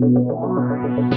Why?